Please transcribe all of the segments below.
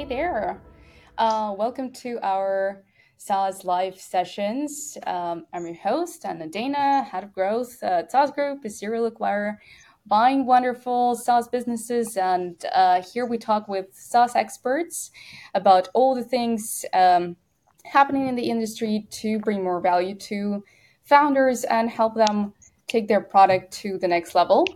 Hey there. Uh, welcome to our SaaS live sessions. Um, I'm your host, Anna Dana, head of growth at SaaS Group, a serial acquirer, buying wonderful SaaS businesses. And uh, here we talk with SaaS experts about all the things um, happening in the industry to bring more value to founders and help them take their product to the next level.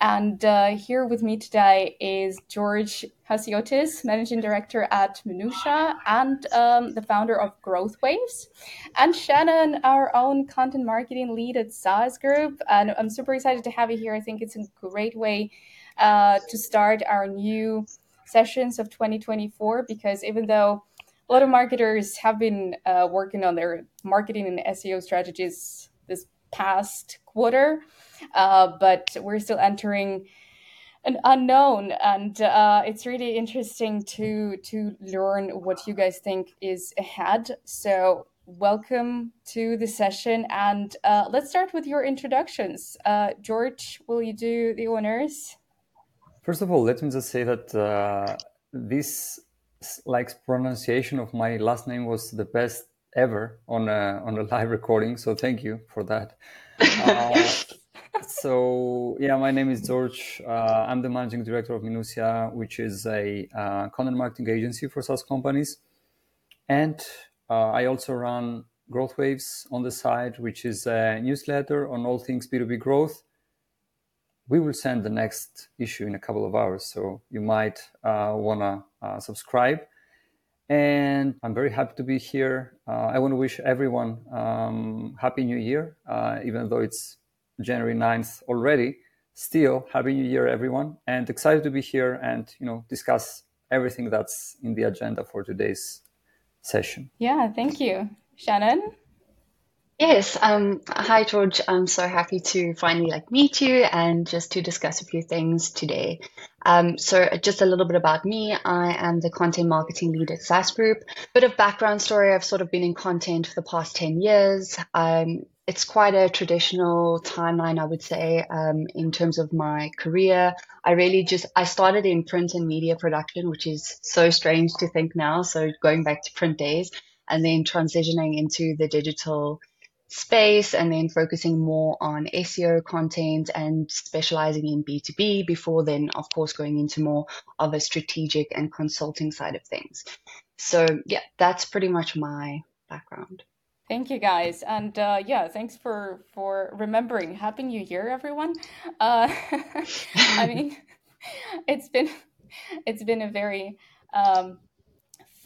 And uh, here with me today is George Chasiotis, Managing Director at Minuttia and um, the founder of Growth Waves, and Shannon, our own content marketing lead at SaaS Group. And I'm super excited to have you here. I think it's a great way uh, to start our new sessions of 2024 because even though a lot of marketers have been uh, working on their marketing and SEO strategies this past quarter, uh, but we're still entering an unknown, and uh, it's really interesting to to learn what you guys think is ahead. So welcome to the session, and uh, let's start with your introductions. Uh, George, will you do the honors? First of all, let me just say that uh, this like pronunciation of my last name was the best ever on a on a live recording. So thank you for that. Uh, so yeah, my name is George. Uh, I'm the managing director of Minuttia, which is a uh, content marketing agency for SaaS companies, and uh, I also run Growth Waves on the side, which is a newsletter on all things B2B growth. We will send the next issue in a couple of hours, so you might uh, wanna subscribe and I'm very happy to be here. Uh, I want to wish everyone um, happy New Year, uh, even though it's January 9th already. Still, happy New Year, everyone, and excited to be here and you know discuss everything that's in the agenda for today's session. Yeah, thank you, Shannon. Yes. Um, hi, George. I'm so happy to finally like meet you and just to discuss a few things today. Um, so just a little bit about me. I am the content marketing lead at SaaS Group. Bit of background story. I've sort of been in content for the past 10 years. Um, it's quite a traditional timeline, I would say, um, in terms of my career. I really just, I started in print and media production, which is so strange to think now. So going back to print days and then transitioning into the digital space and then focusing more on SEO content and specializing in B2B before then, of course, going into more of a strategic and consulting side of things. So, yeah, that's pretty much my background. Thank you, guys, and uh, yeah, thanks for for remembering. Happy New Year, everyone. Uh, I mean, it's been it's been a very um,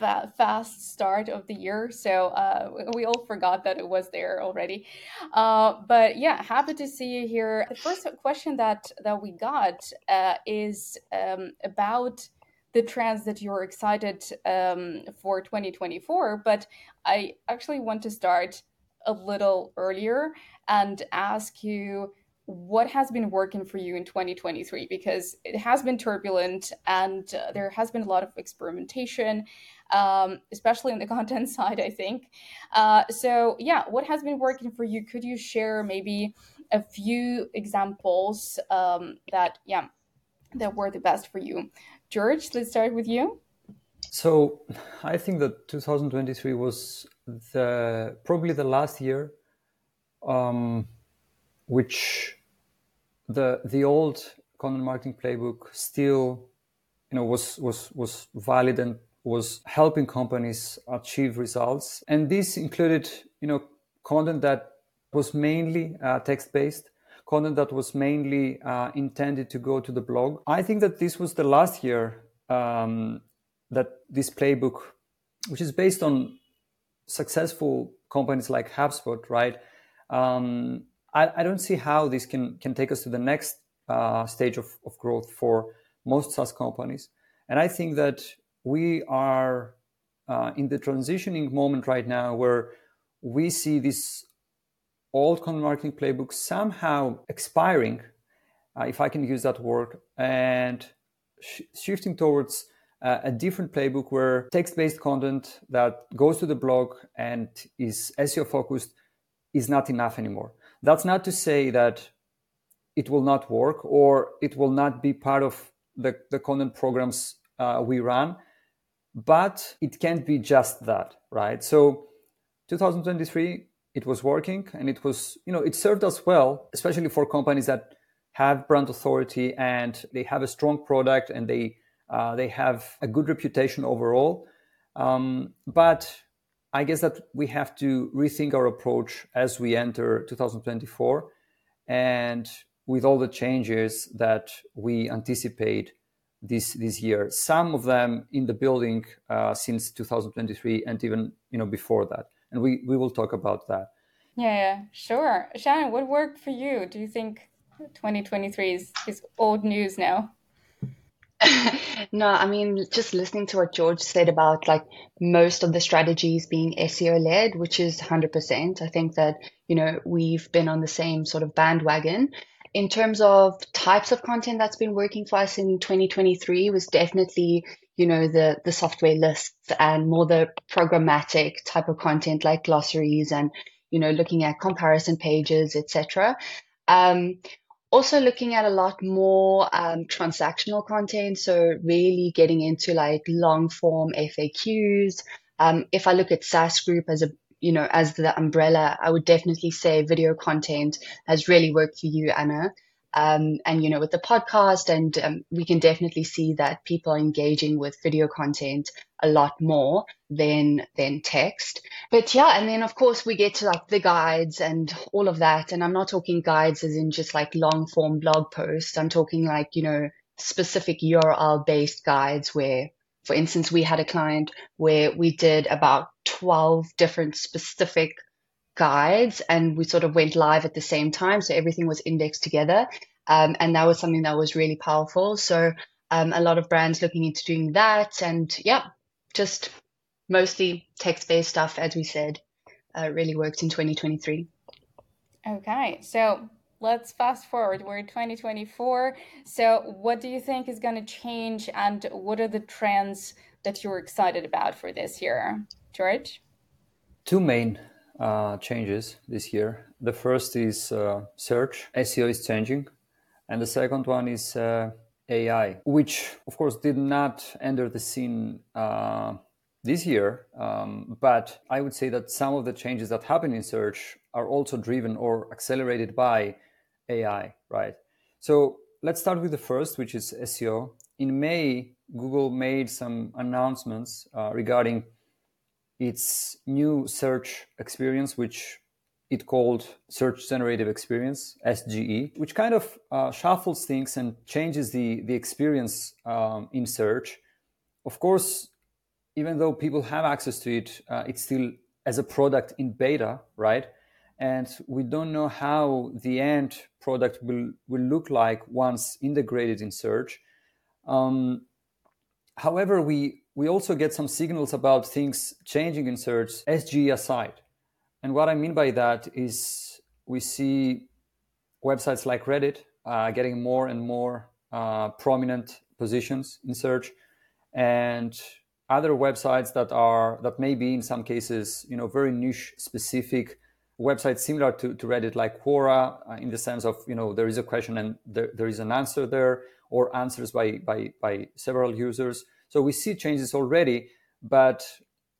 fa- fast start of the year. So uh, we all forgot that it was there already. Uh, but yeah, happy to see you here. The first question that that we got uh, is um, about the trends that you're excited um, for 2024. But I actually want to start a little earlier and ask you what has been working for you in 2023 because it has been turbulent and uh, there has been a lot of experimentation um, especially on the content side, I think. Uh, so, yeah, what has been working for you? Could you share maybe a few examples um, that, yeah, that were the best for you? George, let's start with you. So, I think that 2023 was the probably the last year, um, which the the old content marketing playbook still, you know, was was was valid and was helping companies achieve results. And this included, you know, content that was mainly uh, text-based, content that was mainly uh, intended to go to the blog. I think that this was the last year um, that this playbook, which is based on successful companies like HubSpot, right? Um, I, I, don't see how this can can take us to the next uh, stage of, of growth for most SaaS companies. And I think that we are uh, in the transitioning moment right now where we see this old content marketing playbook somehow expiring, uh, if I can use that word, and sh- shifting towards uh, a different playbook where text-based content that goes to the blog and is SEO focused is not enough anymore. That's not to say that it will not work or it will not be part of the, the content programs uh, we run but it can't be just that, right? So 2023, it was working and it was, you know, it served us well, especially for companies that have brand authority and they have a strong product and they uh, they have a good reputation overall. Um, but I guess that we have to rethink our approach as we enter 2024 and with all the changes that we anticipate this this year. Some of them in the building uh, since 2023 and even you know before that. And we, we will talk about that. Yeah, yeah, sure. Shannon, what worked for you? Do you think 2023 is, is old news now? no, I mean, just listening to what George said about like most of the strategies being SEO led, which is 100%. I think that, you know, we've been on the same sort of bandwagon. In terms of types of content that's been working for us in 2023 was definitely, you know, the, the software lists and more the programmatic type of content like glossaries and, you know, looking at comparison pages, etc. Um, also looking at a lot more um, transactional content. So really getting into like long form FAQs. Um, if I look at SaaS Group as a you know as the umbrella, I would definitely say video content has really worked for you, Anna. Um, and you know with the podcast and um, we can definitely see that people are engaging with video content a lot more than than text. But yeah and then of course we get to like the guides and all of that. And i'm not talking guides as in just like long form blog posts. I'm talking like you know specific url based guides where for instance we had a client where we did about 12 different specific guides and we sort of went live at the same time. So everything was indexed together. Um, and that was something that was really powerful. So um, a lot of brands looking into doing that. And yeah, just mostly text based stuff, as we said, uh, really worked in 2023. Okay. So let's fast forward. We're 2024. So what do you think is going to change and what are the trends that you're excited about for this year? George? Two main uh, changes this year. The first is uh, search. SEO is changing. And the second one is uh, AI, which of course did not enter the scene uh, this year. Um, but I would say that some of the changes that happen in search are also driven or accelerated by AI, right? So let's start with the first, which is SEO. In May, Google made some announcements uh, regarding its new search experience, which it called Search Generative Experience (SGE), which kind of uh, shuffles things and changes the the experience um, in search. Of course, even though people have access to it, uh, it's still as a product in beta, right? And we don't know how the end product will will look like once integrated in search. Um, however, we we also get some signals about things changing in search, SGE aside. And what I mean by that is we see websites like Reddit uh, getting more and more uh, prominent positions in search, and other websites that are that may be in some cases you know very niche specific websites similar to, to Reddit like Quora uh, in the sense of you know there is a question and there, there is an answer there or answers by by by several users so we see changes already, but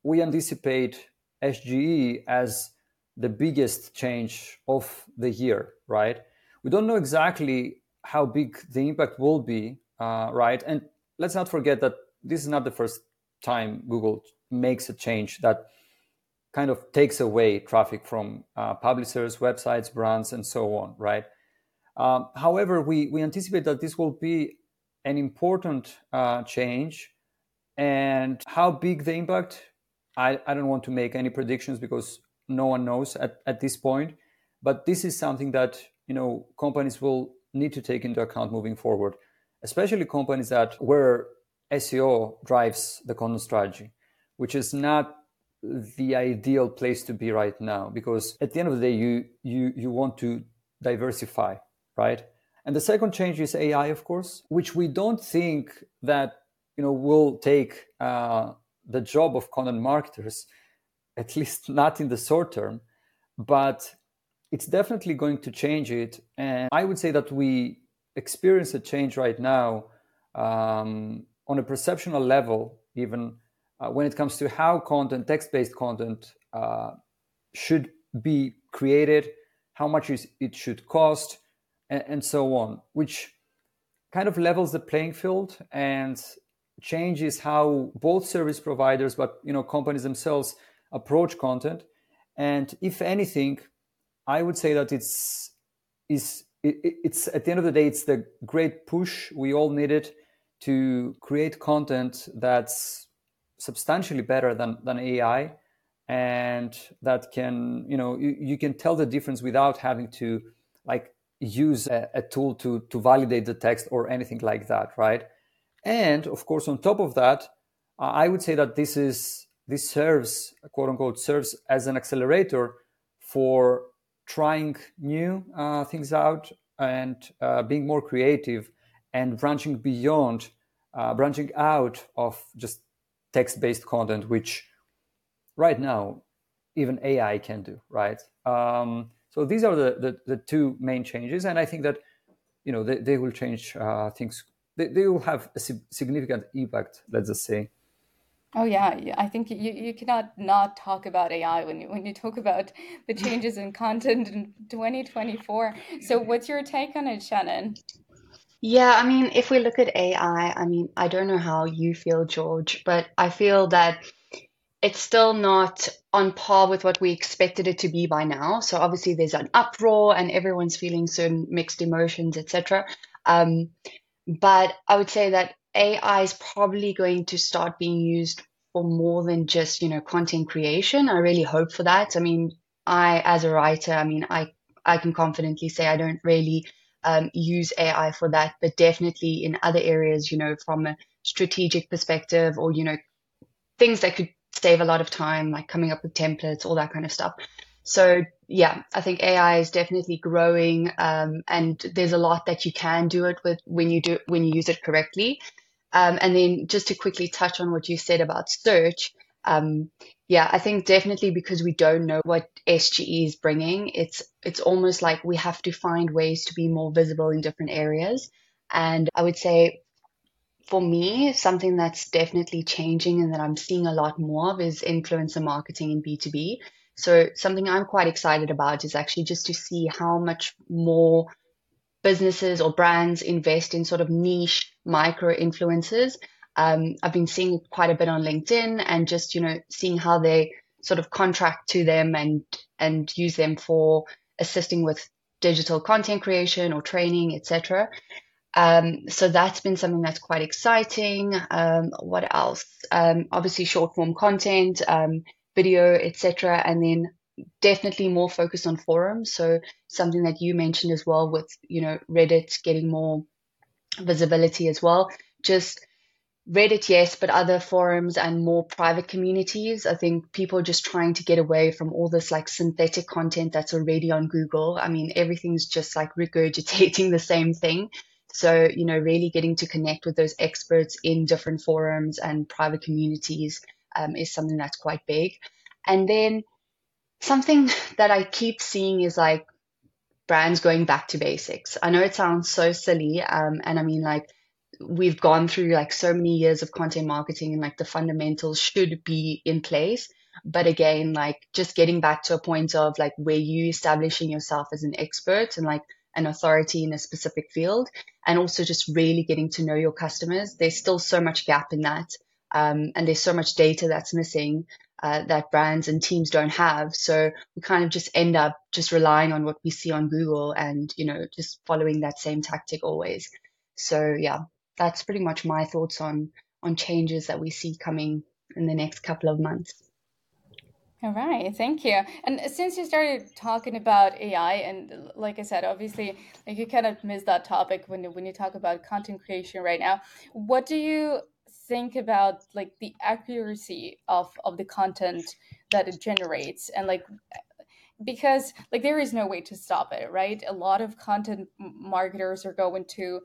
we anticipate SGE as the biggest change of the year, right? We don't know exactly how big the impact will be, uh, right? And let's not forget that this is not the first time Google makes a change that kind of takes away traffic from uh, publishers, websites, brands, and so on, right? Um, however, we, we anticipate that this will be an important uh, change and how big the impact, I, I don't want to make any predictions because no one knows at, at this point. But this is something that you know companies will need to take into account moving forward, especially companies that where SEO drives the content strategy, which is not the ideal place to be right now because at the end of the day you you you want to diversify right? And the second change is ai of course which we don't think that you know will take uh, the job of content marketers at least not in the short term but it's definitely going to change it. And i would say that we experience a change right now um, on a perceptual level even uh, when it comes to how content, text-based content, uh, should be created, how much it should cost, and, and so on, which kind of levels the playing field and changes how both service providers, but you know, companies themselves approach content. And if anything, I would say that it's is it, it's at the end of the day, it's the great push we all needed to create content that's substantially better than than AI, and that can you know you, you can tell the difference without having to like use a, a tool to to validate the text or anything like that, right? And of course, on top of that, I would say that this is this serves quote unquote serves as an accelerator for trying new uh, things out and uh, being more creative and branching beyond, uh, branching out of just text-based content, which right now even AI can do, right? Um, so these are the, the, the two main changes, and I think that you know they, they will change uh, things. They, they will have a significant impact. Let's just say. Oh yeah, I think you, you cannot not talk about AI when you when you talk about the changes in content in 2024. So what's your take on it, Shannon? Yeah, I mean, if we look at AI, I mean, I don't know how you feel, George, but I feel that it's still not on par with what we expected it to be by now. So obviously there's an uproar and everyone's feeling certain mixed emotions, etc. Um, but I would say that AI is probably going to start being used for more than just, you know, content creation. I really hope for that. I mean, I, as a writer, I mean, I, I can confidently say I don't really um, use AI for that, but definitely in other areas, you know, from a strategic perspective or, you know, things that could save a lot of time, like coming up with templates, all that kind of stuff. So yeah, I think AI is definitely growing, um, and there's a lot that you can do it with when you do when you use it correctly. Um, and then just to quickly touch on what you said about search, um, yeah, I think definitely because we don't know what SGE is bringing, it's it's almost like we have to find ways to be more visible in different areas. And I would say, for me, something that's definitely changing and that I'm seeing a lot more of is influencer marketing in B2B. So something I'm quite excited about is actually just to see how much more businesses or brands invest in sort of niche micro influencers. Um, I've been seeing quite a bit on LinkedIn and just, you know, seeing how they sort of contract to them and, and use them for assisting with digital content creation or training, etc. Um, so that's been something that's quite exciting. Um, what else? Um, obviously, short form content, um, video, etc. And then definitely more focused on forums. So something that you mentioned as well with, you know, Reddit getting more visibility as well. Just Reddit, yes, but other forums and more private communities. I think people are just trying to get away from all this like synthetic content that's already on Google. I mean, everything's just like regurgitating the same thing. So, you know, really getting to connect with those experts in different forums and private communities um, is something that's quite big. And then something that I keep seeing is like brands going back to basics. I know it sounds so silly. Um, and I mean, like, we've gone through like so many years of content marketing and like the fundamentals should be in place. But again, like just getting back to a point of like where you establishing yourself as an expert and like an authority in a specific field and also just really getting to know your customers. There's still so much gap in that. Um, and there's so much data that's missing uh, that brands and teams don't have. So we kind of just end up just relying on what we see on Google and, you know, just following that same tactic always. So yeah, that's pretty much my thoughts on, on changes that we see coming in the next couple of months. All right, thank you. And since you started talking about AI, and like I said, obviously, like you kind of missed that topic when when you talk about content creation right now. What do you think about like the accuracy of of the content that it generates and like because like there is no way to stop it right a lot of content marketers are going to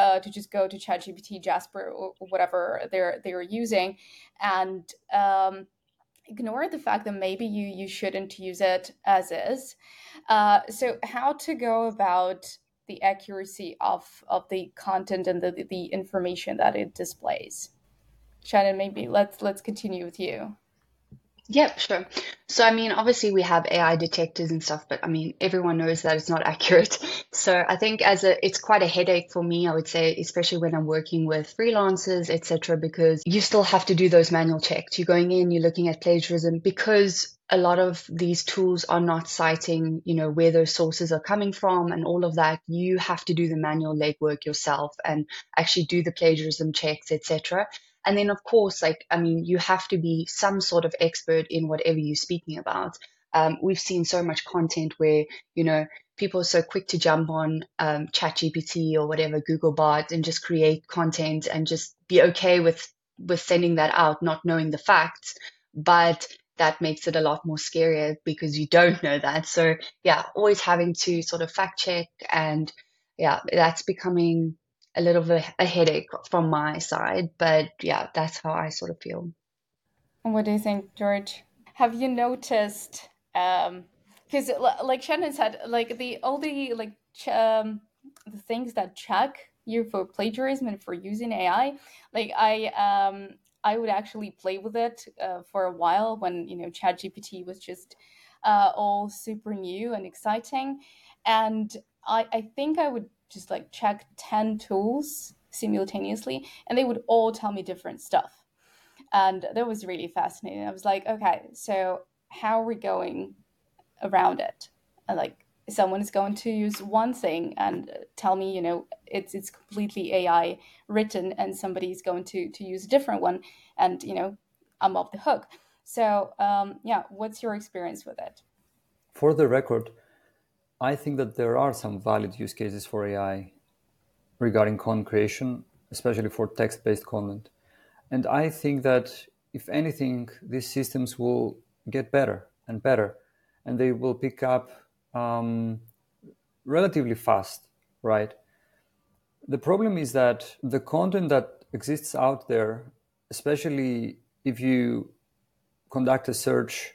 uh, to just go to ChatGPT, Jasper, or whatever they're they're using, and um, ignore the fact that maybe you you shouldn't use it as is. Uh, so, how to go about the accuracy of of the content and the the information that it displays? Shannon, maybe let's let's continue with you. Yep, sure. So, I mean, obviously we have AI detectors and stuff, but I mean, everyone knows that it's not accurate. So, I think as a, it's quite a headache for me, I would say, especially when I'm working with freelancers, etc., because you still have to do those manual checks. You're going in, you're looking at plagiarism because a lot of these tools are not citing, you know, where those sources are coming from and all of that. You have to do the manual legwork yourself and actually do the plagiarism checks, etc. And then, of course, like, I mean, you have to be some sort of expert in whatever you're speaking about. Um, we've seen so much content where, you know, people are so quick to jump on um, ChatGPT or whatever, Google Bard, and just create content and just be okay with, with sending that out, not knowing the facts. But that makes it a lot more scarier because you don't know that. So, yeah, always having to sort of fact check and, yeah, that's becoming a little bit a headache from my side. But yeah, that's how I sort of feel. What do you think, George? Have you noticed? Because, um, like Shannon said, like the all the like ch- um, the things that check you for plagiarism and for using AI, like I um I would actually play with it uh, for a while when you know ChatGPT was just uh, all super new and exciting, and I I think I would just like check 10 tools simultaneously and they would all tell me different stuff. And that was really fascinating. I was like okay so how are we going around it? And like someone is going to use one thing and tell me you know it's it's completely ai written and somebody's going to to use a different one and you know i'm off the hook. So um, yeah what's your experience with it? For the record I think that there are some valid use cases for AI regarding content creation, especially for text based content. And I think that if anything, these systems will get better and better, and they will pick up um, relatively fast, right? The problem is that the content that exists out there, especially if you conduct a search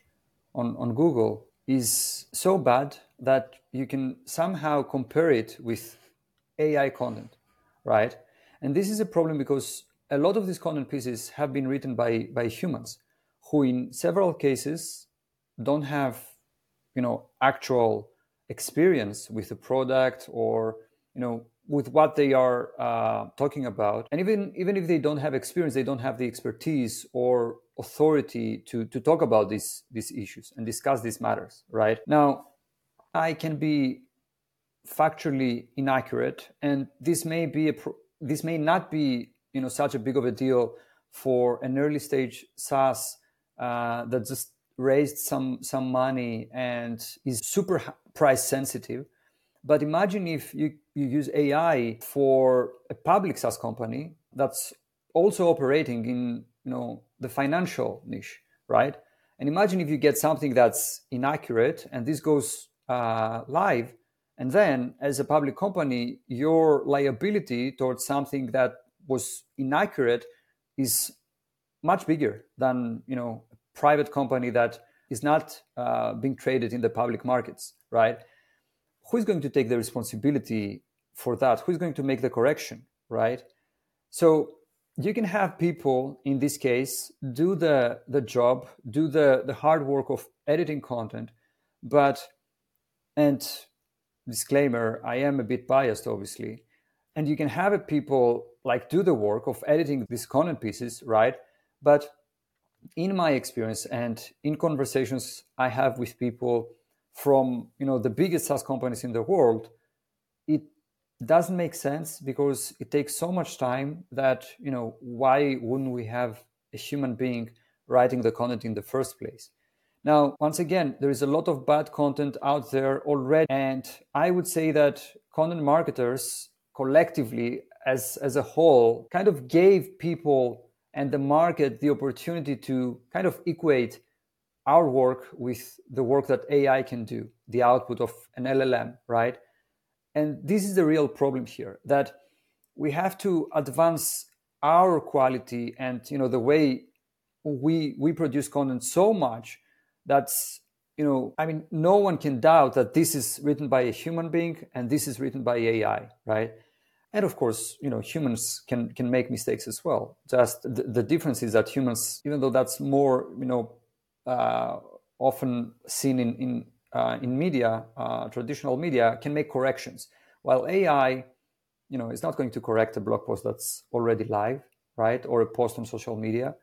on, on Google, is so bad that you can somehow compare it with AI content, right? And this is a problem because a lot of these content pieces have been written by, by humans who in several cases don't have, you know, actual experience with the product or, you know, with what they are uh, talking about. And even, even if they don't have experience, they don't have the expertise or authority to, to talk about these, these issues and discuss these matters, right? Now, I can be factually inaccurate, and this may be a this may not be you know such a big of a deal for an early stage SaaS uh, that just raised some some money and is super price sensitive. But imagine if you, you use AI for a public SaaS company that's also operating in you know the financial niche, right? And imagine if you get something that's inaccurate, and this goes uh, live. And then, as a public company, your liability towards something that was inaccurate is much bigger than you know a private company that is not uh, being traded in the public markets, right? Who is going to take the responsibility for that? Who is going to make the correction, right? So you can have people in this case do the the job, do the the hard work of editing content, but and disclaimer, I am a bit biased, obviously. And you can have people like do the work of editing these content pieces, right? But in my experience and in conversations I have with people from you know the biggest SaaS companies in the world, it doesn't make sense because it takes so much time that you know why wouldn't we have a human being writing the content in the first place? Now, once again, there is a lot of bad content out there already. And I would say that content marketers collectively, as, as a whole, kind of gave people and the market the opportunity to kind of equate our work with the work that AI can do, the output of an LLM, right? And this is the real problem here that we have to advance our quality and you know the way we we produce content so much that's you know i mean no one can doubt that this is written by a human being and this is written by ai right and of course you know humans can can make mistakes as well just the, the difference is that humans even though that's more you know uh, often seen in in uh, in media uh, traditional media can make corrections while ai you know is not going to correct a blog post that's already live right or a post on social media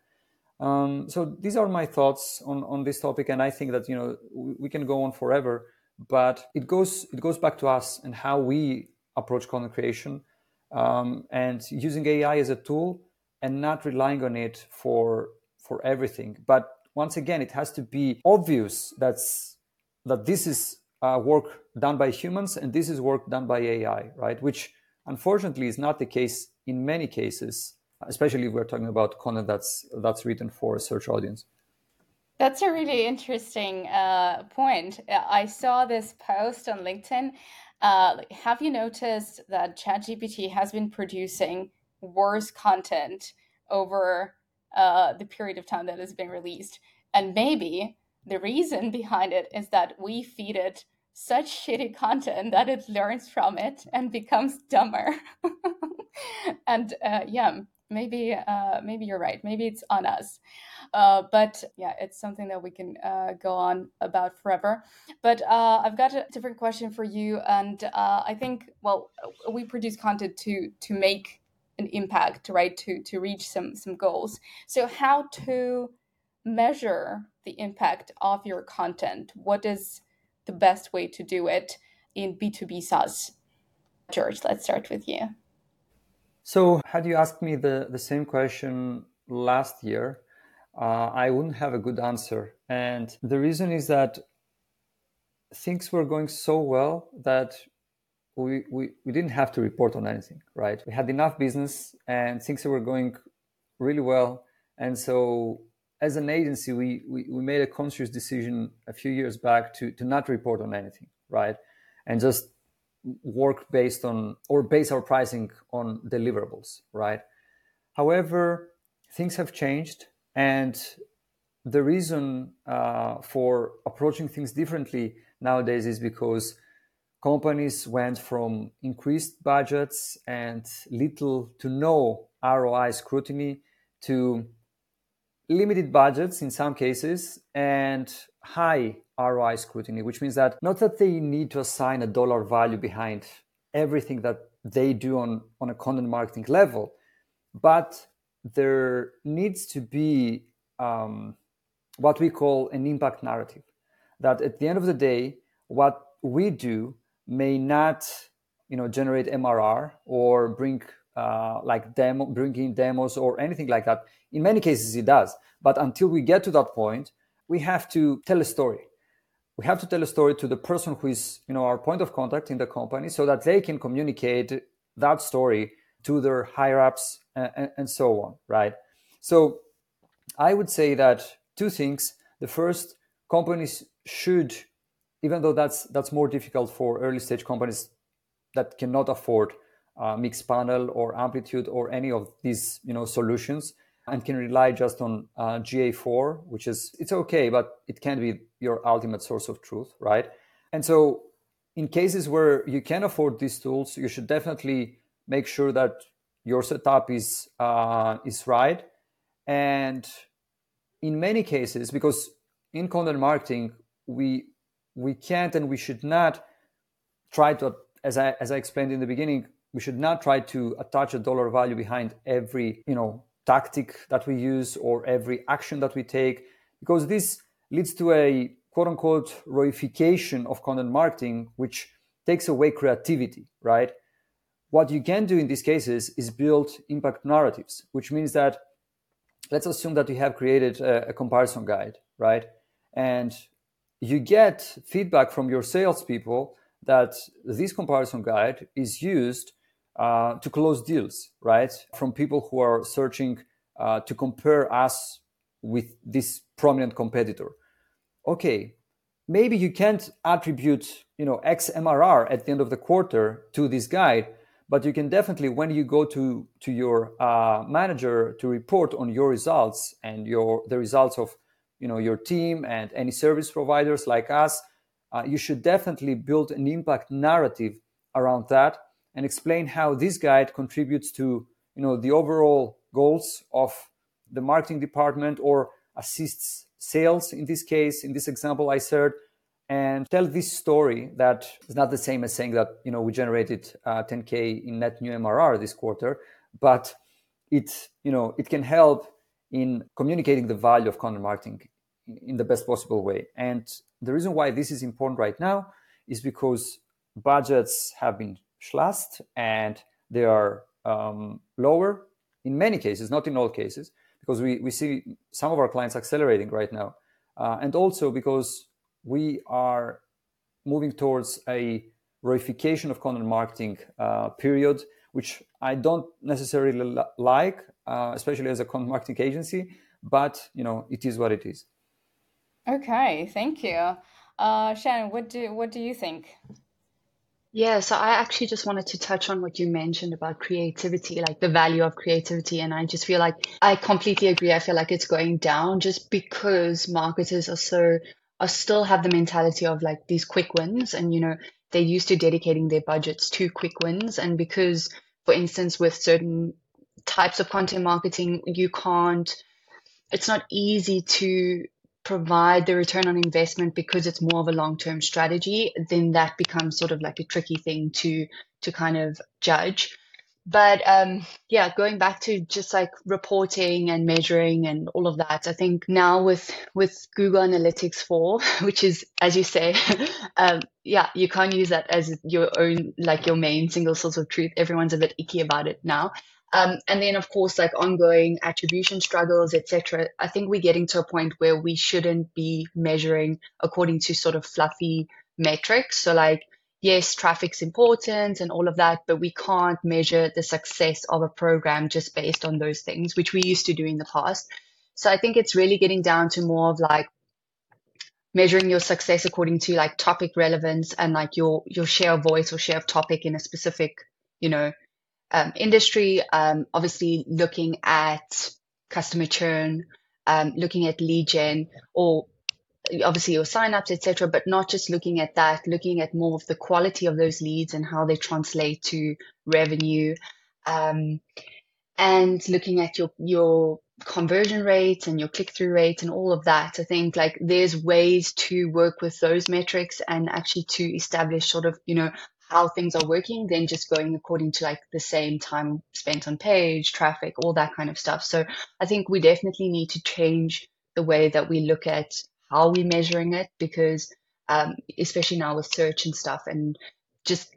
um, so these are my thoughts on on this topic and i think that you know we, we can go on forever but it goes it goes back to us and how we approach content creation um, and using AI as a tool and not relying on it for for everything. But once again, it has to be obvious that's that this is uh, work done by humans and this is work done by AI, right? Which unfortunately is not the case in many cases, especially if we're talking about content that's that's written for a search audience. That's a really interesting uh, point. I saw this post on LinkedIn uh, have you noticed that ChatGPT has been producing worse content over uh, the period of time that it's been released? And maybe the reason behind it is that we feed it such shitty content that it learns from it and becomes dumber. and uh, yeah, maybe uh, maybe you're right. Maybe it's on us. Uh, but yeah, it's something that we can uh, go on about forever. But uh, I've got a different question for you, and uh, I think well, we produce content to to make an impact, right? To to reach some some goals. So how to measure the impact of your content? What is the best way to do it in B two B SaaS? George, let's start with you. So, had you asked me the, the same question last year, uh, I wouldn't have a good answer. And the reason is that things were going so well that we, we, didn't have to report on anything, right? We had enough business and things were going really well. And so, as an agency, we, we, we made a conscious decision a few years back to, to not report on anything, right? And just work based on or base our pricing on deliverables, right? However, things have changed, and the reason uh, for approaching things differently nowadays is because companies went from increased budgets and little to no ROI scrutiny to limited budgets in some cases and high ROI scrutiny, which means that not that they need to assign a dollar value behind everything that they do on, on a content marketing level, but there needs to be um, what we call an impact narrative. That at the end of the day, what we do may not, you know, generate MRR or bring uh, like demo, bringing demos or anything like that. In many cases, it does. But until we get to that point, we have to tell a story we have to tell a story to the person who is you know our point of contact in the company so that they can communicate that story to their higher ups and, and, so on right so i would say that two things the first companies should even though that's that's more difficult for early stage companies that cannot afford uh, Mixpanel or amplitude or any of these you know solutions and can rely just on uh, GA4, which is it's okay, but it can't be your ultimate source of truth, right? And so, in cases where you can afford these tools, you should definitely make sure that your setup is uh, is right. And in many cases, because in content marketing, we we can't and we should not try to, as I as I explained in the beginning, we should not try to attach a dollar value behind every you know tactic that we use or every action that we take, because this leads to a quote unquote roification of content marketing, which takes away creativity, right? What you can do in these cases is build impact narratives, which means that let's assume that you have created a, a comparison guide, right? And you get feedback from your salespeople that this comparison guide is used uh, to close deals, right? From people who are searching uh, to compare us with this prominent competitor. Okay, maybe you can't attribute, you know, X MRR at the end of the quarter to this guide, but you can definitely, when you go to to your uh, manager to report on your results and your the results of, you know, your team and any service providers like us, uh, you should definitely build an impact narrative around that and explain how this guide contributes to you know the overall goals of the marketing department or assists sales in this case in this example i shared and tell this story that is not the same as saying that you know we generated uh, 10k in net new mrr this quarter but it you know it can help in communicating the value of content marketing in the best possible way and the reason why this is important right now is because budgets have been slashed and they are um, lower in many cases, not in all cases, because we, we see some of our clients accelerating right now. Uh, and also because we are moving towards a roification of content marketing uh, period, which I don't necessarily like, uh, especially as a content marketing agency, but you know it is what it is. Okay, thank you, uh, Shannon. What do what do you think? Yeah, so I actually just wanted to touch on what you mentioned about creativity, like the value of creativity. And I just feel like I completely agree. I feel like it's going down just because marketers are so, are still have the mentality of like these quick wins. And, you know, they're used to dedicating their budgets to quick wins. And because, for instance, with certain types of content marketing, you can't, it's not easy to provide the return on investment because it's more of a long-term strategy, then that becomes sort of like a tricky thing to to kind of judge. But um, yeah, going back to just like reporting and measuring and all of that, I think now with with Google Analytics 4, which is as you say, um, yeah, you can't use that as your own like your main single source of truth. Everyone's a bit icky about it now. Um, and then, of course, like ongoing attribution struggles, etc. I think we're getting to a point where we shouldn't be measuring according to sort of fluffy metrics. So, like, yes, traffic's important and all of that, but we can't measure the success of a program just based on those things, which we used to do in the past. So, I think it's really getting down to more of like measuring your success according to like topic relevance and like your your share of voice or share of topic in a specific, you know, um, industry, um, obviously looking at customer churn, um, looking at lead gen, or obviously your signups, etc. But not just looking at that, looking at more of the quality of those leads and how they translate to revenue, um, and looking at your your conversion rates and your click through rates and all of that. I think like there's ways to work with those metrics and actually to establish sort of, you know, how things are working than just going according to like the same time spent on page, traffic, all that kind of stuff. So I think we definitely need to change the way that we look at how we're measuring it because um, especially now with search and stuff and just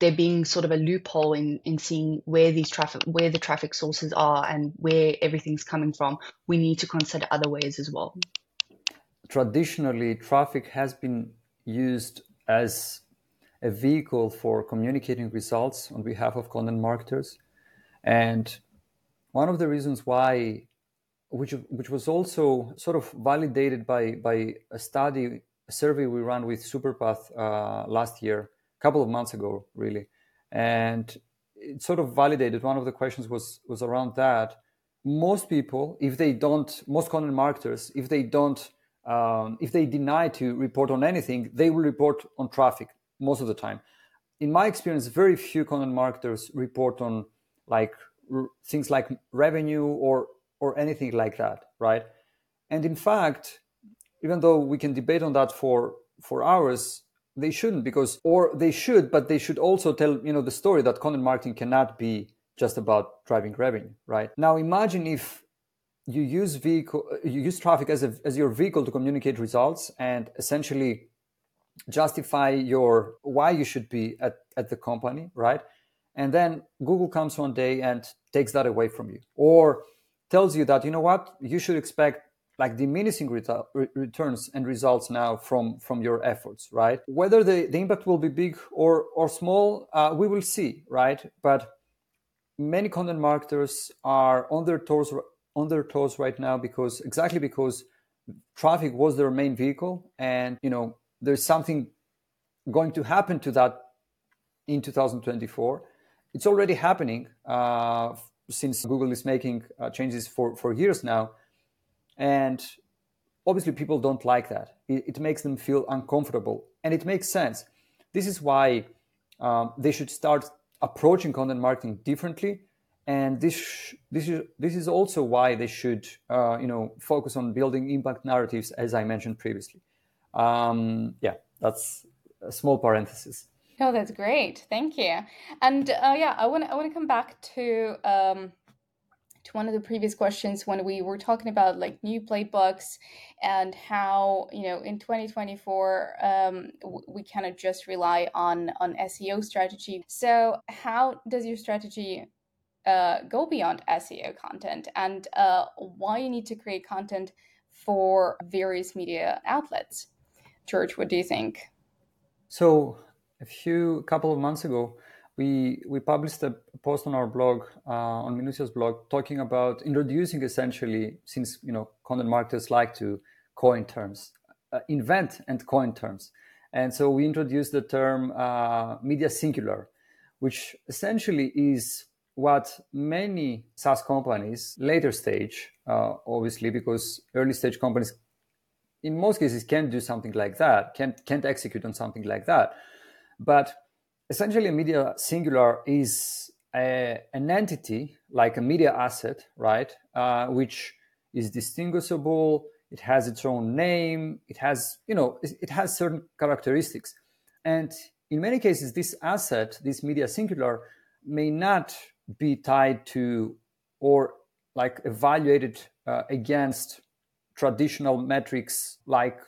there being sort of a loophole in in seeing where these traffic where the traffic sources are and where everything's coming from we need to consider other ways as well traditionally traffic has been used as a vehicle for communicating results on behalf of content marketers. And one of the reasons why, which, which was also sort of validated by, by a study, a survey we ran with Superpath uh, last year, a couple of months ago, really. And it sort of validated one of the questions was, was around that. Most people, if they don't, most content marketers, if they don't um, if they deny to report on anything, they will report on traffic most of the time. In my experience, very few content marketers report on like r- things like revenue or or anything like that, right? And in fact, even though we can debate on that for for hours, they shouldn't because or they should, but they should also tell you know the story that content marketing cannot be just about driving revenue, right? Now imagine if you use vehicle you use traffic as a, as your vehicle to communicate results and essentially justify your why you should be at, at the company, right? And then Google comes one day and takes that away from you, or tells you that you know what? You should expect like diminishing re- returns and results now from from your efforts right? Whether the, the impact will be big or or small uh, we will see right? But many content marketers are on their toes on their toes right now because exactly because traffic was their main vehicle and you know there's something going to happen to that in 2024. It's already happening uh, since Google is making uh, changes for, for years now. And obviously, people don't like that. It, it, makes them feel uncomfortable. And it makes sense. This is why um, they should start approaching content marketing differently and this this is this is also why they should uh, you know focus on building impact narratives as i mentioned previously um, yeah that's a small parenthesis no that's great thank you and uh, yeah i want i want to come back to um, to one of the previous questions when we were talking about like new playbooks and how you know in 2024 um, we of just rely on on SEO strategy. So how does your strategy uh, go beyond SEO content and uh, why you need to create content for various media outlets? George, what do you think? So a few couple of months ago, we we published a post on our blog uh, on Minuttia's blog talking about introducing essentially since you know content marketers like to coin terms uh, invent and coin terms and so we introduced the term uh, media singular which essentially is what many SaaS companies later stage uh, obviously because early stage companies in most cases can't do something like that can't can't execute on something like that. But essentially a media singular is a, an entity like a media asset right uh, which is distinguishable. It has its own name. It has you know it has certain characteristics. And in many cases this asset this media singular may not be tied to or like evaluated uh, against traditional metrics like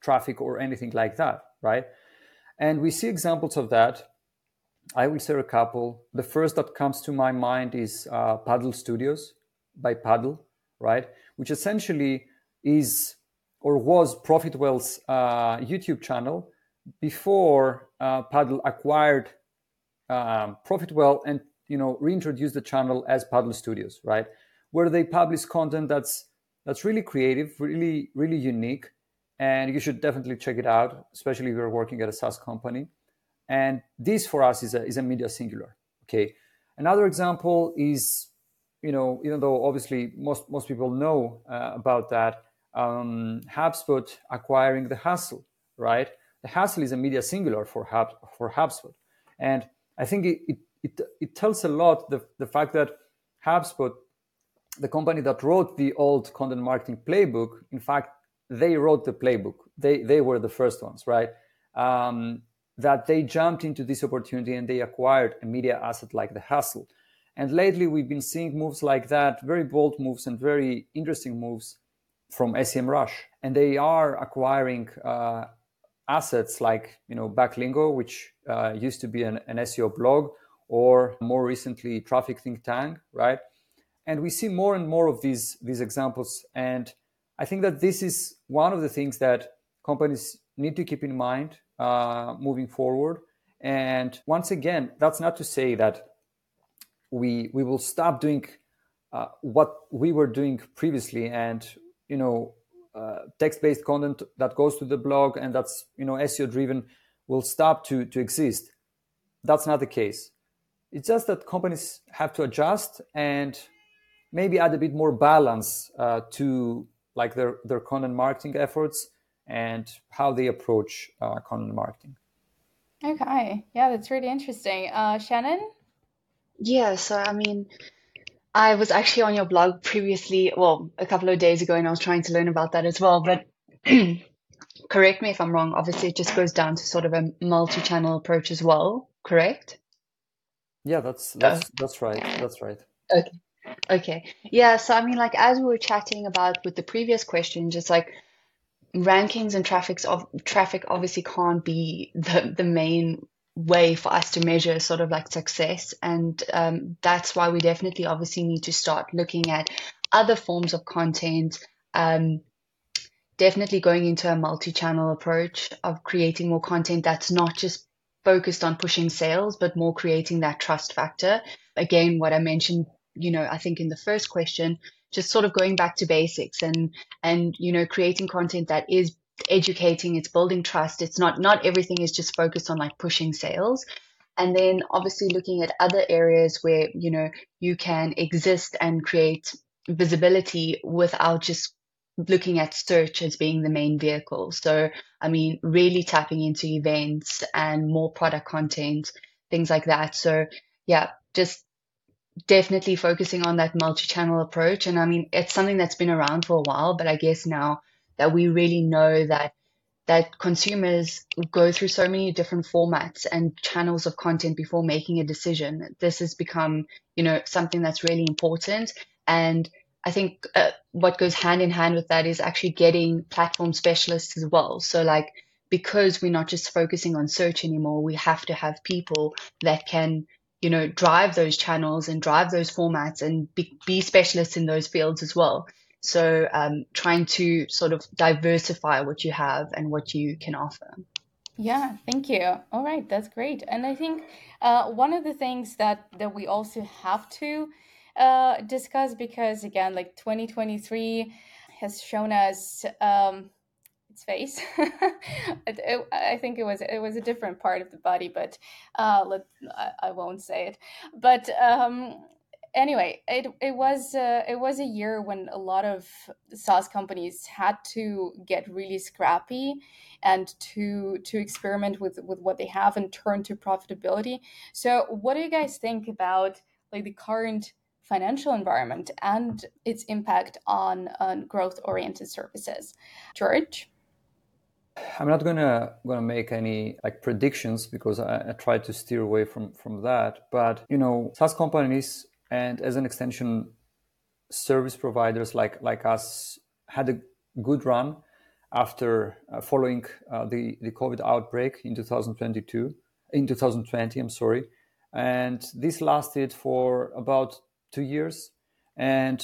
traffic or anything like that right and we see examples of that. I will share a couple. The first that comes to my mind is uh, Paddle Studios by Paddle, right? Which essentially is or was Profitwell's uh, YouTube channel before uh, Paddle acquired um, Profitwell and you know reintroduced the channel as Paddle Studios, right? Where they publish content that's that's really creative, really really unique, and you should definitely check it out, especially if you're working at a SaaS company. And this for us is a, is a media singular. Okay. Another example is, you know, even though obviously most, most people know uh, about that, um, HubSpot acquiring the Hustle, right? The Hustle is a media singular for Hub, for HubSpot. And I think it, it, it, it tells a lot the, the fact that HubSpot, the company that wrote the old content marketing playbook, in fact, they wrote the playbook. They they were the first ones, right? Um, that they jumped into this opportunity and they acquired a media asset like the Hustle. And lately, we've been seeing moves like that, very bold moves and very interesting moves from Semrush, And they are acquiring uh, assets like you know Backlinko, which uh, used to be an, an SEO blog, or more recently Traffic Think Tank, right? And we see more and more of these these examples. And I think that this is one of the things that companies need to keep in mind uh, moving forward. And once again, that's not to say that we we will stop doing uh, what we were doing previously, and you know, uh, text-based content that goes to the blog and that's you know SEO driven will stop to to exist. That's not the case. It's just that companies have to adjust and maybe add a bit more balance uh, to like their, their content marketing efforts and how they approach uh, content marketing. Okay, yeah, that's really interesting. Uh, Shannon? Yeah, so I mean, I was actually on your blog previously, well, a couple of days ago, and I was trying to learn about that as well. But correct me if I'm wrong. Obviously, it just goes down to sort of a multi-channel approach as well. Correct? Yeah, that's that's that's right. That's right. Okay. Okay. Yeah. So, I mean, like, as we were chatting about with the previous question, just like rankings and traffics of traffic obviously can't be the, the main way for us to measure sort of like success. And um, that's why we definitely obviously need to start looking at other forms of content. Um, definitely going into a multi channel approach of creating more content that's not just focused on pushing sales, but more creating that trust factor. Again, what I mentioned you know, I think in the first question, just sort of going back to basics and and you know, creating content that is educating, it's building trust. It's not not everything is just focused on like pushing sales. And then obviously looking at other areas where, you know, you can exist and create visibility without just looking at search as being the main vehicle. So, I mean, really tapping into events and more product content things like that. So yeah, just definitely focusing on that multi-channel approach. And I mean, it's something that's been around for a while, but I guess now that we really know that that consumers go through so many different formats and channels of content before making a decision. This has become, you know, something that's really important. And I think uh, what goes hand in hand with that is actually getting platform specialists as well. So like, because we're not just focusing on search anymore, we have to have people that can you know, drive those channels and drive those formats and be, be specialists in those fields as well. So um, trying to sort of diversify what you have and what you can offer. Yeah, thank you. All right, that's great. And I think uh, one of the things that that we also have to uh, discuss because again, like 2023 has shown us um, its face. it, it, I think it was it was a different part of the body, but uh, let I, I won't say it. But um, anyway, it it was uh, it was a year when a lot of SaaS companies had to get really scrappy and to to experiment with with what they have and turn to profitability. So, what do you guys think about like the current financial environment and its impact on, on growth oriented services? George? I'm not gonna gonna make any like predictions because I, I, try to steer away from from that. But you know, SaaS companies and as an extension, service providers like like us had a good run after uh, following uh, the the COVID outbreak in 2022 in 2020. I'm sorry, and this lasted for about two years, and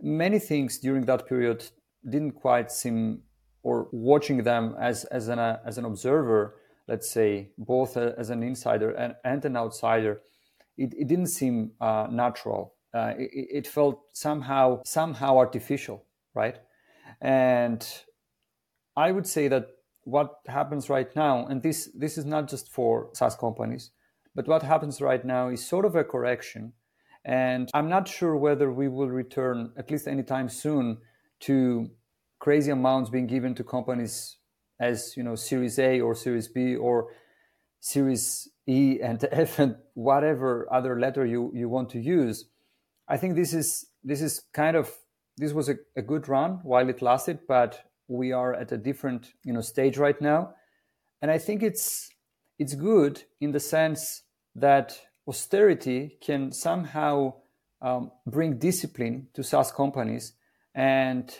many things during that period didn't quite seem or watching them as as an uh, as an observer, let's say both uh, as an insider and, and an outsider, it, it didn't seem uh, natural. Uh, it, it, felt somehow somehow artificial, right? And I would say that what happens right now, and this this is not just for SaaS companies, but what happens right now is sort of a correction. And I'm not sure whether we will return, at least anytime soon, to crazy amounts being given to companies as you know series a or series b or series e and f and whatever other letter you, you want to use. I think this is this is kind of this was a, a good run while it lasted but we are at a different you know stage right now. And i think it's it's good in the sense that austerity can somehow um, bring discipline to SaaS companies and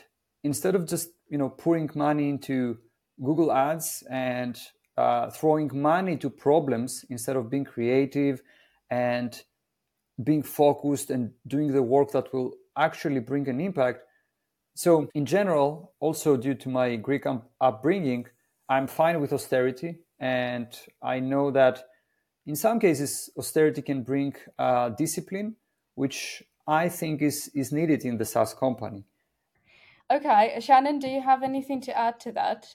instead of just you know pouring money into Google Ads and uh, throwing money to problems instead of being creative and being focused and doing the work that will actually bring an impact. So, in general, also due to my Greek upbringing, I'm fine with austerity. And I know that in some cases, austerity can bring uh, discipline, which I think is, is needed in the SaaS company. Okay, Shannon, do you have anything to add to that?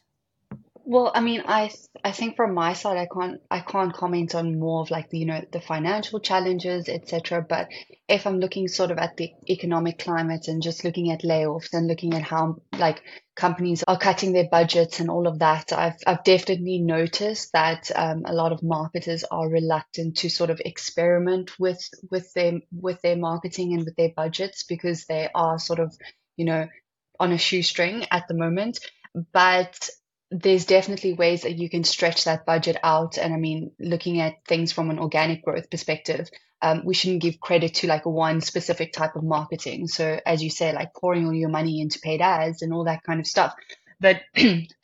Well, I mean, I I think from my side, I can't I can't comment on more of like the you know the financial challenges, etc. But if I'm looking sort of at the economic climate and just looking at layoffs and looking at how like companies are cutting their budgets and all of that, I've I've definitely noticed that um, a lot of marketers are reluctant to sort of experiment with with their with their marketing and with their budgets because they are sort of you know on a shoestring at the moment, but there's definitely ways that you can stretch that budget out. And I mean, looking at things from an organic growth perspective, um, we shouldn't give credit to like one specific type of marketing. So, as you say, like pouring all your money into paid ads and all that kind of stuff. But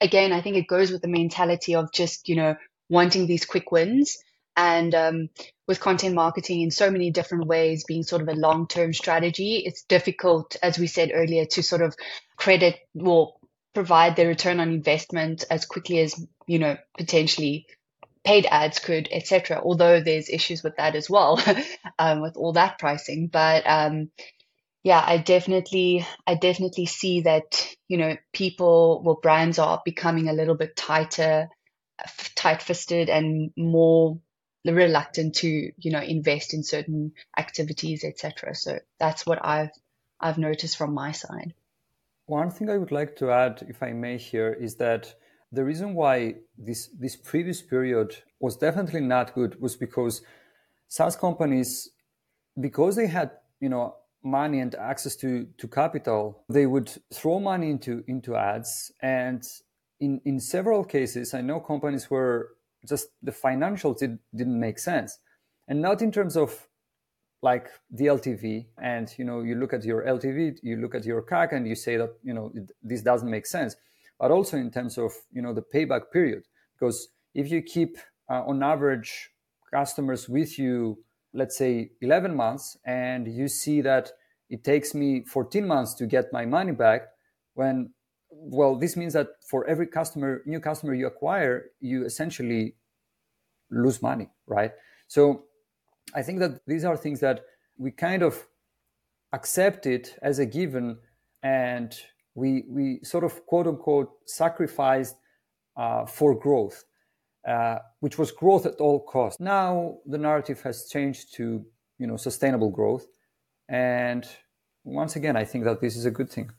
again, I think it goes with the mentality of just, you know, wanting these quick wins and um, with content marketing in so many different ways being sort of a long term strategy, it's difficult, as we said earlier, to sort of credit or provide the return on investment as quickly as, you know, potentially paid ads could, etc. Although there's issues with that as well, um, with all that pricing. But um, yeah, I definitely, I definitely see that you know people, well, brands are becoming a little bit tighter, tight-fisted, and more reluctant to you know invest in certain activities etc so that's what i've i've noticed from my side. One thing i would like to add if i may here is that the reason why this this previous period was definitely not good was because SaaS companies, because they had you know money and access to to capital, they would throw money into into ads, and in in several cases, I know companies where just the financials did, didn't make sense, and not in terms of like the LTV, and you know you look at your LTV, you look at your CAC, and you say that you know it, this doesn't make sense, but also in terms of you know the payback period, because if you keep uh, on average customers with you, let's say 11 months, and you see that it takes me 14 months to get my money back, when well, this means that for every customer, new customer you acquire, you essentially lose money, right? So I think that these are things that we kind of accept it as a given and we, we sort of quote unquote sacrificed uh, for growth, uh, which was growth at all costs. Now the narrative has changed to you know sustainable growth, and once again, I think that this is a good thing.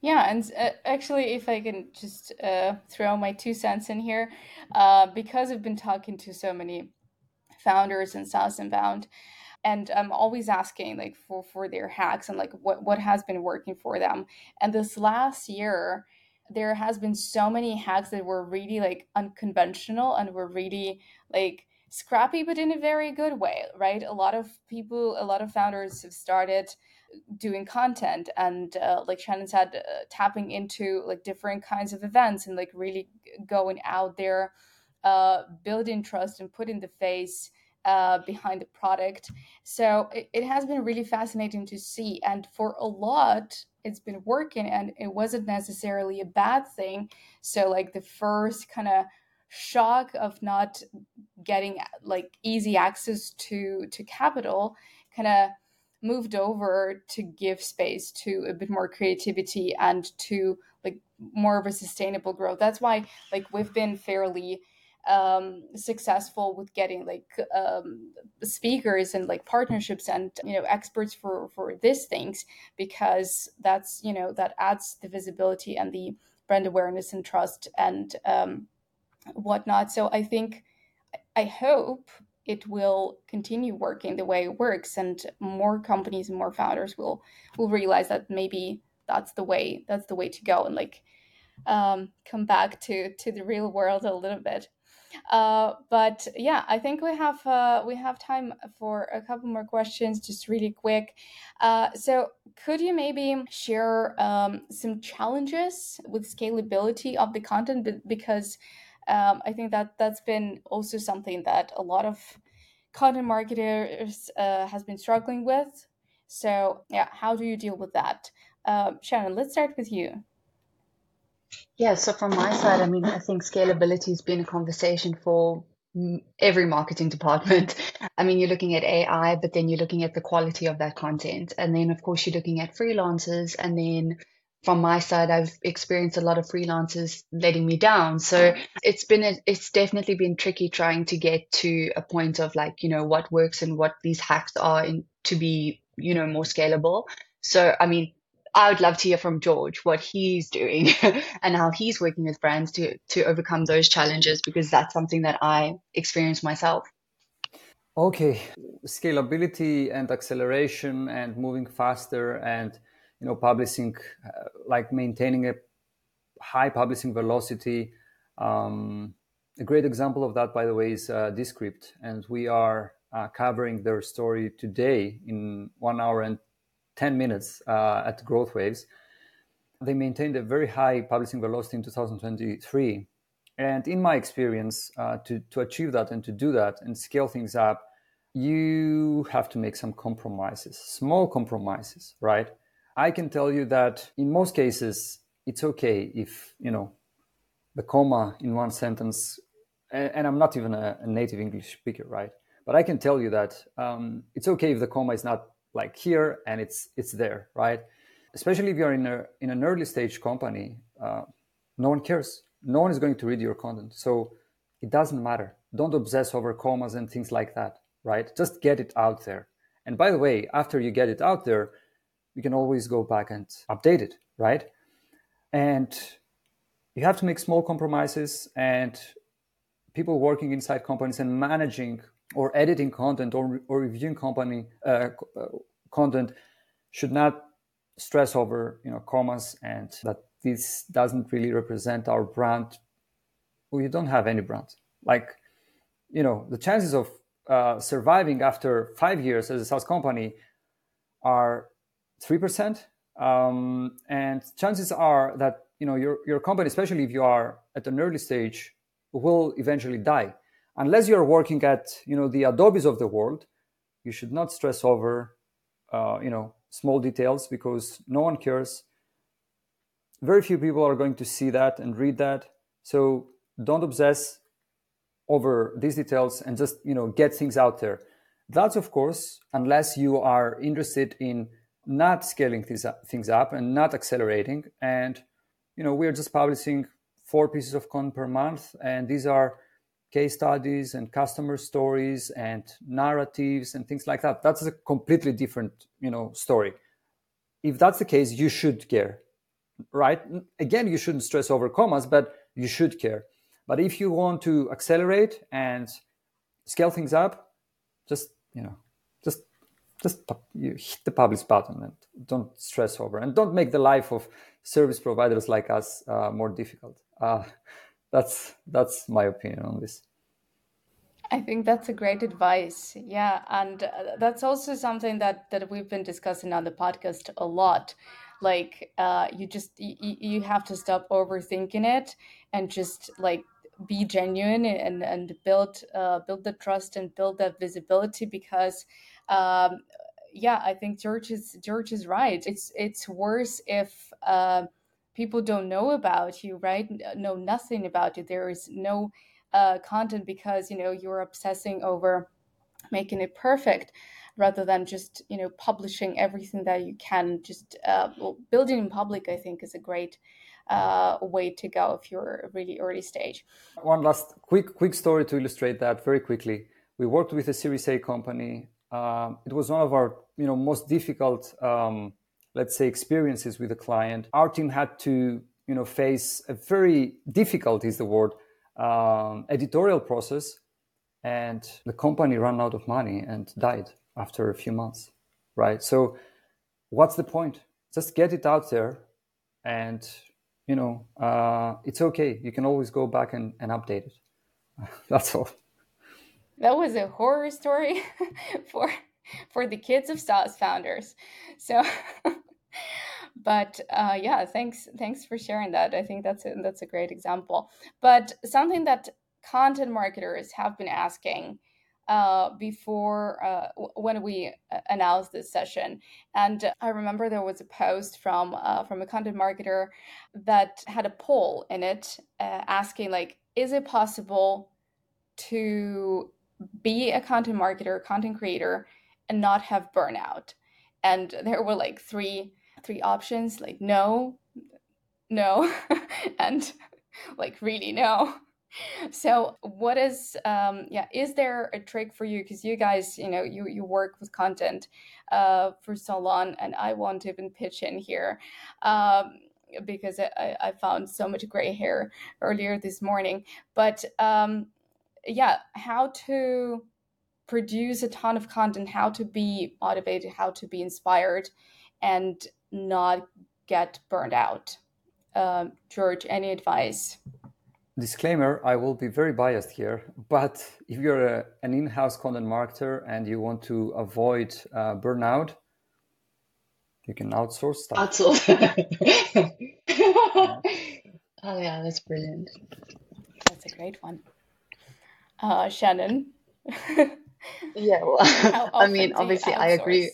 Yeah, and uh, actually, if I can just uh, throw my two cents in here, uh, because I've been talking to so many founders and SaaS Inbound, and I'm always asking like for for their hacks and like what what has been working for them. And this last year, there has been so many hacks that were really like unconventional and were really like scrappy, but in a very good way, right? A lot of people, a lot of founders have started doing content and uh, like shannon said uh, tapping into like different kinds of events and like really going out there uh, building trust and putting the face uh, behind the product. So it, it has been really fascinating to see. And for a lot it's been working and it wasn't necessarily a bad thing. So like the first kind of shock of not getting like easy access to to capital kind of moved over to give space to a bit more creativity and to like more of a sustainable growth. That's why like we've been fairly um, successful with getting like um, speakers and like partnerships and you know experts for for these things because that's you know that adds the visibility and the brand awareness and trust and um, whatnot. So i think i hope it will continue working the way it works and more companies and more founders will will realize that maybe that's the way that's the way to go and like um, come back to to the real world a little bit. Uh, but yeah i think we have uh, we have time for a couple more questions just really quick. Uh, so could you maybe share um, some challenges with scalability of the content? Because um, I think that that's been also something that a lot of content marketers uh, has been struggling with. So yeah, how do you deal with that? Uh, Shannon, let's start with you. Yeah, so from my side, I mean, I think scalability has been a conversation for every marketing department. I mean, you're looking at AI, but then you're looking at the quality of that content. And then, of course, you're looking at freelancers and then from my side, I've experienced a lot of freelancers letting me down. So it's been, a, it's definitely been tricky trying to get to a point of like, you know, what works and what these hacks are in, to be, you know, more scalable. So, I mean, I would love to hear from George what he's doing and how he's working with brands to, to overcome those challenges because that's something that I experienced myself. Okay, scalability and acceleration and moving faster and you know publishing uh, like maintaining a high publishing velocity. Um, a great example of that by the way is uh, descript and we are uh, covering their story today in one hour and 10 minutes uh, at growth waves they maintained a very high publishing velocity in 2023 and in my experience uh, to, to achieve that and to do that and scale things up you have to make some compromises small compromises right I can tell you that in most cases, it's okay if, you know, the comma in one sentence, and, and I'm not even a, a, native English speaker, right? But I can tell you that um, it's okay if the comma is not like here and it's it's there, right? Especially if you're in a in an early stage company, uh, no one cares. No one is going to read your content, so it doesn't matter. Don't obsess over commas and things like that, right? Just get it out there. And by the way, after you get it out there, you can always go back and update it, right? And you have to make small compromises and people working inside companies and managing or editing content or, or reviewing company uh, uh, content should not stress over you know commas and that this doesn't really represent our brand we don't have any brand like you know the chances of uh, surviving after five years as a SaaS company are three percent, um, and chances are that you know your your company, especially if you are at an early stage, will eventually die unless you're working at you know the Adobes of the world. You should not stress over uh, you know small details because no one cares. Very few people are going to see that and read that. So don't obsess over these details and just you know get things out there that's of course unless you are interested in not scaling these things up and not accelerating. And you know we're just publishing four pieces of content per month. And these are case studies and customer stories and narratives and things like that. That's a completely different you know story. If that's the case you should care right? Again you shouldn't stress over commas but you should care. But if you want to accelerate and scale things up, just you know, just you hit the publish button and don't stress over and don't make the life of service providers like us uh, more difficult. Uh, that's that's my opinion on this. I think that's a great advice. Yeah, and uh, that's also something that that we've been discussing on the podcast a lot. Like, uh, you just you, you have to stop overthinking it and just like be genuine and and build uh, build the trust and build that visibility because um, yeah I think George is George is right it's it's worse if uh, people don't know about you right know nothing about you there is no uh, content because you know you're obsessing over making it perfect rather than just you know publishing everything that you can just uh, well, building in public i think is a great uh, way to go if you're really early stage. One last quick quick story to illustrate that very quickly. We worked with a Series A company. Uh, it was one of our you know most difficult, um, let's say, experiences with a client. Our team had to you know face a very difficult is the word um, editorial process, and the company ran out of money and died after a few months. Right. So, what's the point? Just get it out there and you know, uh, it's okay. You can always go back and, and update it. That's all. That was a horror story for for the kids of SaaS founders. So, but uh, yeah, thanks thanks for sharing that. I think that's a, that's a great example. But something that content marketers have been asking uh, before uh, when we uh, announced this session. And I remember there was a post from uh, from a content marketer that had a poll in it uh, asking like, is it possible to be a content marketer, content creator, and not have burnout? And there were like three three options, like no, no, and like really no. So what is um yeah is there a trick for you? Because you guys you know you you work with content uh for so long and i won't even pitch in here um because I, I found so much gray hair earlier this morning. But um yeah how to produce a ton of content how to be motivated how to be inspired and not get burned out. Um, george any advice? Disclaimer i will be very biased here but if you're a, an in-house content marketer and you want to avoid uh, burnout you can outsource stuff. Outsource. Oh yeah that's brilliant. That's a great one uh, shannon yeah well i mean obviously i agree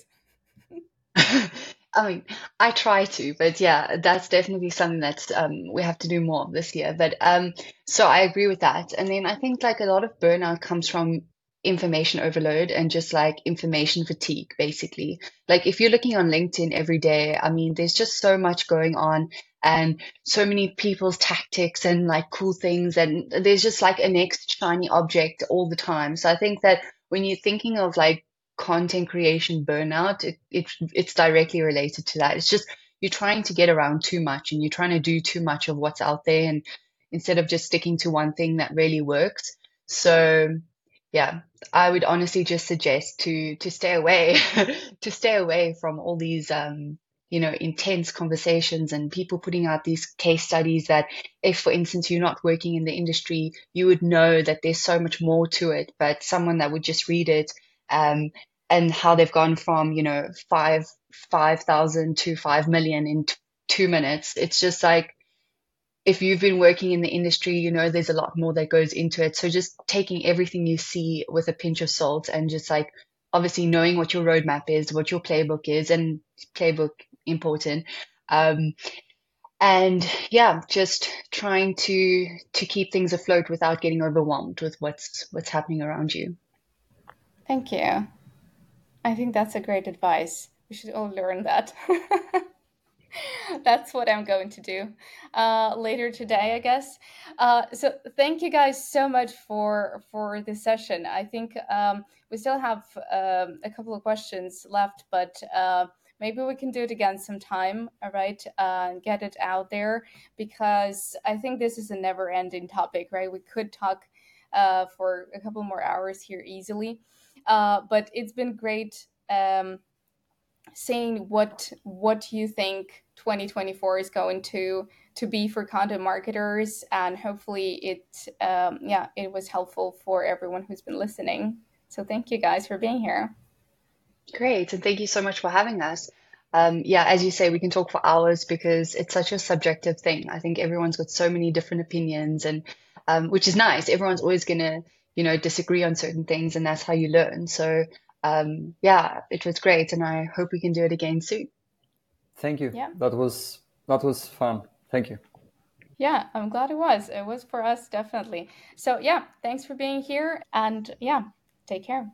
I mean, I try to, but yeah, that's definitely something that um, we have to do more this year. But um, so I agree with that. And then I think like a lot of burnout comes from information overload and just like information fatigue, basically. Like if you're looking on LinkedIn every day, I mean, there's just so much going on and so many people's tactics and like cool things. And there's just like a next shiny object all the time. So I think that when you're thinking of like content creation burnout, it, it it's directly related to that. It's just you're trying to get around too much and you're trying to do too much of what's out there and instead of just sticking to one thing that really works. So yeah, I would honestly just suggest to to stay away to stay away from all these um you know intense conversations and people putting out these case studies that if for instance you're not working in the industry you would know that there's so much more to it. But someone that would just read it um, and how they've gone from you know five five thousand to five million in t- two minutes it's just like if you've been working in the industry you know there's a lot more that goes into it. So just taking everything you see with a pinch of salt and just like obviously knowing what your roadmap is what your playbook is and playbook important. Um, and yeah just trying to to keep things afloat without getting overwhelmed with what's what's happening around you. Thank you. I think that's a great advice. We should all learn that. That's what i'm going to do uh, later today i guess. Uh, so thank you guys so much for for this session. I think um, we still have um, a couple of questions left but uh, maybe we can do it again sometime all right uh, get it out there because i think this is a never ending topic right? We could talk uh, for a couple more hours here easily uh, but it's been great um, seeing what what you think 2024 is going to to be for content marketers and hopefully it um, yeah it was helpful for everyone who's been listening. So thank you guys for being here Great, and thank you so much for having us. Um, yeah, as you say, we can talk for hours because it's such a subjective thing. I think everyone's got so many different opinions, and um, which is nice. Everyone's always gonna, you know, disagree on certain things, and that's how you learn. So, um, yeah, it was great, and I hope we can do it again soon. Thank you. Yeah. That was that was fun. Thank you. Yeah, I'm glad it was. It was for us definitely. So yeah, thanks for being here, and yeah, take care.